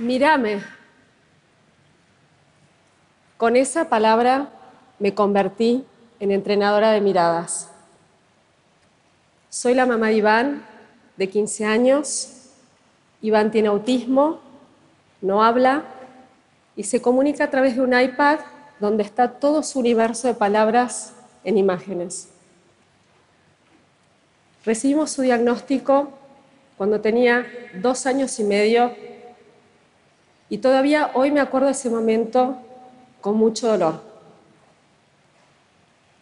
Mírame. Con esa palabra me convertí en entrenadora de miradas. Soy la mamá de Iván, de 15 años. Iván tiene autismo, no habla y se comunica a través de un iPad donde está todo su universo de palabras en imágenes. Recibimos su diagnóstico cuando tenía dos años y medio y todavía hoy me acuerdo de ese momento con mucho dolor.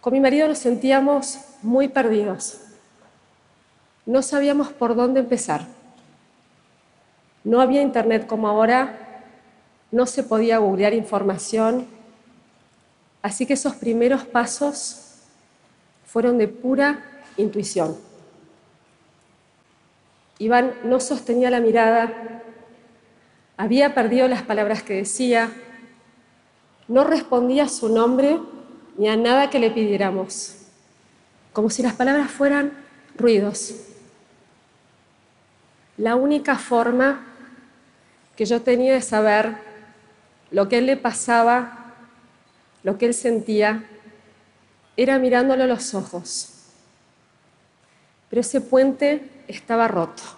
Con mi marido nos sentíamos muy perdidos. No sabíamos por dónde empezar. No había internet como ahora, no se podía googlear información, así que esos primeros pasos fueron de pura intuición. Iván no sostenía la mirada, había perdido las palabras que decía, no respondía a su nombre ni a nada que le pidiéramos, como si las palabras fueran ruidos. La única forma que yo tenía de saber lo que él le pasaba, lo que él sentía, era mirándolo a los ojos. Pero ese puente estaba roto.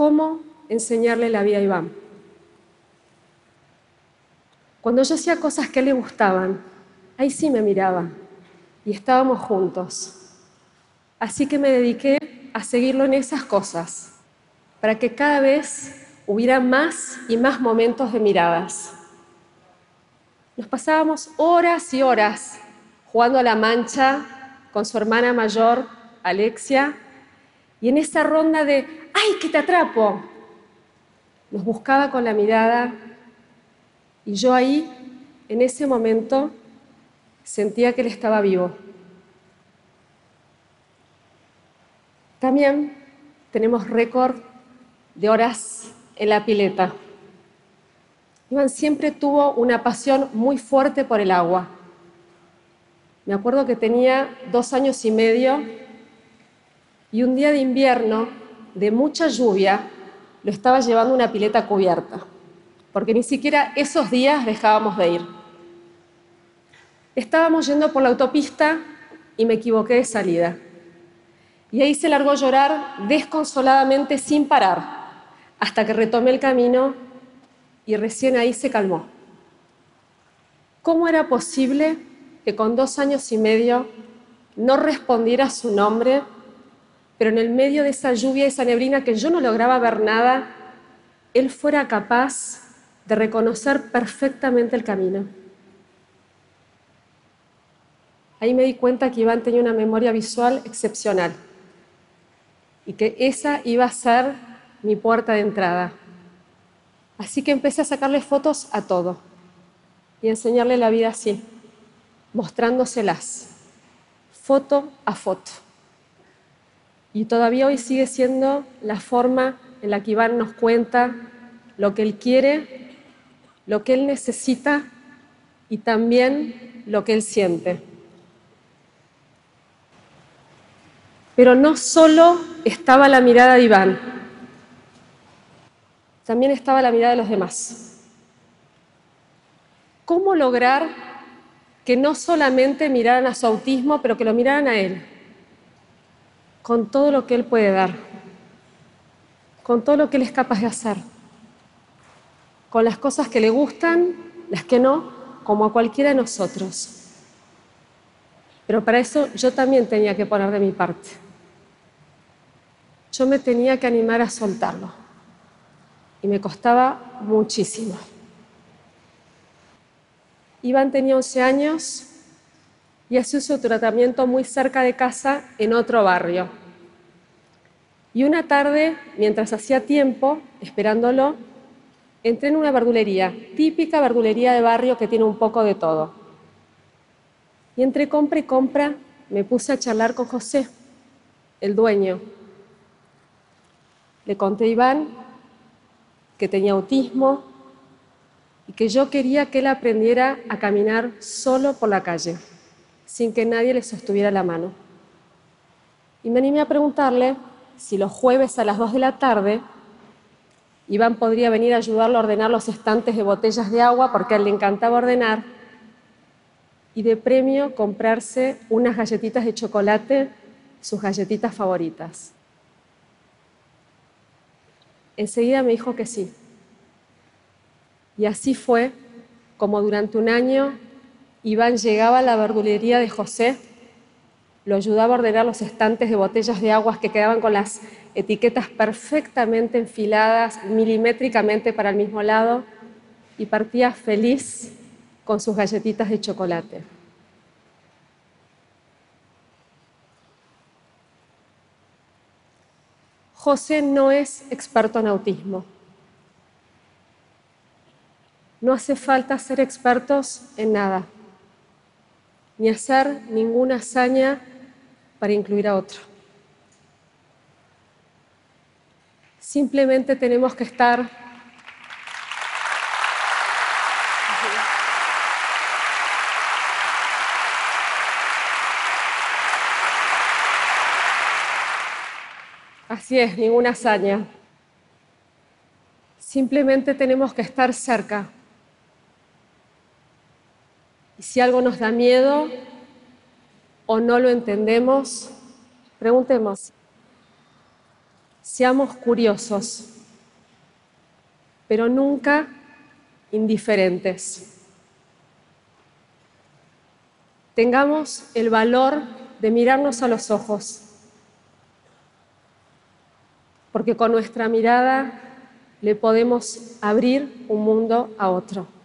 ¿Cómo enseñarle la vida a Iván? Cuando yo hacía cosas que le gustaban, ahí sí me miraba y estábamos juntos. Así que me dediqué a seguirlo en esas cosas, para que cada vez hubiera más y más momentos de miradas. Nos pasábamos horas y horas jugando a la mancha con su hermana mayor Alexia, y en esa ronda de, ¡ay, que te atrapo! Nos buscaba con la mirada y yo ahí, en ese momento, sentía que él estaba vivo. También tenemos récord de horas en la pileta. Iván siempre tuvo una pasión muy fuerte por el agua. Me acuerdo que tenía dos años y medio y un día de invierno, de mucha lluvia, lo estaba llevando una pileta cubierta, porque ni siquiera esos días dejábamos de ir. Estábamos yendo por la autopista y me equivoqué de salida. Y ahí se largó a llorar desconsoladamente sin parar, hasta que retomé el camino y recién ahí se calmó. ¿Cómo era posible que con dos años y medio no respondiera su nombre pero en el medio de esa lluvia, esa neblina que yo no lograba ver nada, él fuera capaz de reconocer perfectamente el camino. Ahí me di cuenta que Iván tenía una memoria visual excepcional y que esa iba a ser mi puerta de entrada. Así que empecé a sacarle fotos a todo y enseñarle la vida así, mostrándoselas, foto a foto. Y todavía hoy sigue siendo la forma en la que Iván nos cuenta lo que él quiere, lo que él necesita y también lo que él siente. Pero no solo estaba la mirada de Iván, también estaba la mirada de los demás. ¿Cómo lograr que no solamente miraran a su autismo, pero que lo miraran a él? Con todo lo que Él puede dar, con todo lo que Él es capaz de hacer, con las cosas que le gustan, las que no, como a cualquiera de nosotros. Pero para eso yo también tenía que poner de mi parte. Yo me tenía que animar a soltarlo. Y me costaba muchísimo. Iván tenía 11 años y hacía su tratamiento muy cerca de casa en otro barrio. Y una tarde, mientras hacía tiempo, esperándolo, entré en una verdulería, típica verdulería de barrio que tiene un poco de todo. Y entre compra y compra me puse a charlar con José, el dueño. Le conté a Iván que tenía autismo y que yo quería que él aprendiera a caminar solo por la calle sin que nadie le sostuviera la mano. Y me animé a preguntarle si los jueves a las 2 de la tarde Iván podría venir a ayudarlo a ordenar los estantes de botellas de agua porque a él le encantaba ordenar. Y de premio comprarse unas galletitas de chocolate, sus galletitas favoritas. Enseguida me dijo que sí. Y así fue como durante un año Iván llegaba a la verdulería de José, lo ayudaba a ordenar los estantes de botellas de aguas que quedaban con las etiquetas perfectamente enfiladas milimétricamente para el mismo lado y partía feliz con sus galletitas de chocolate. José no es experto en autismo. No hace falta ser expertos en nada, ni hacer ninguna hazaña para incluir a otro. Simplemente tenemos que estar Así es, ninguna hazaña. Simplemente tenemos que estar cerca. Y si algo nos da miedo o no lo entendemos, preguntemos. Seamos curiosos, pero nunca indiferentes. Tengamos el valor de mirarnos a los ojos porque con nuestra mirada le podemos abrir un mundo a otro.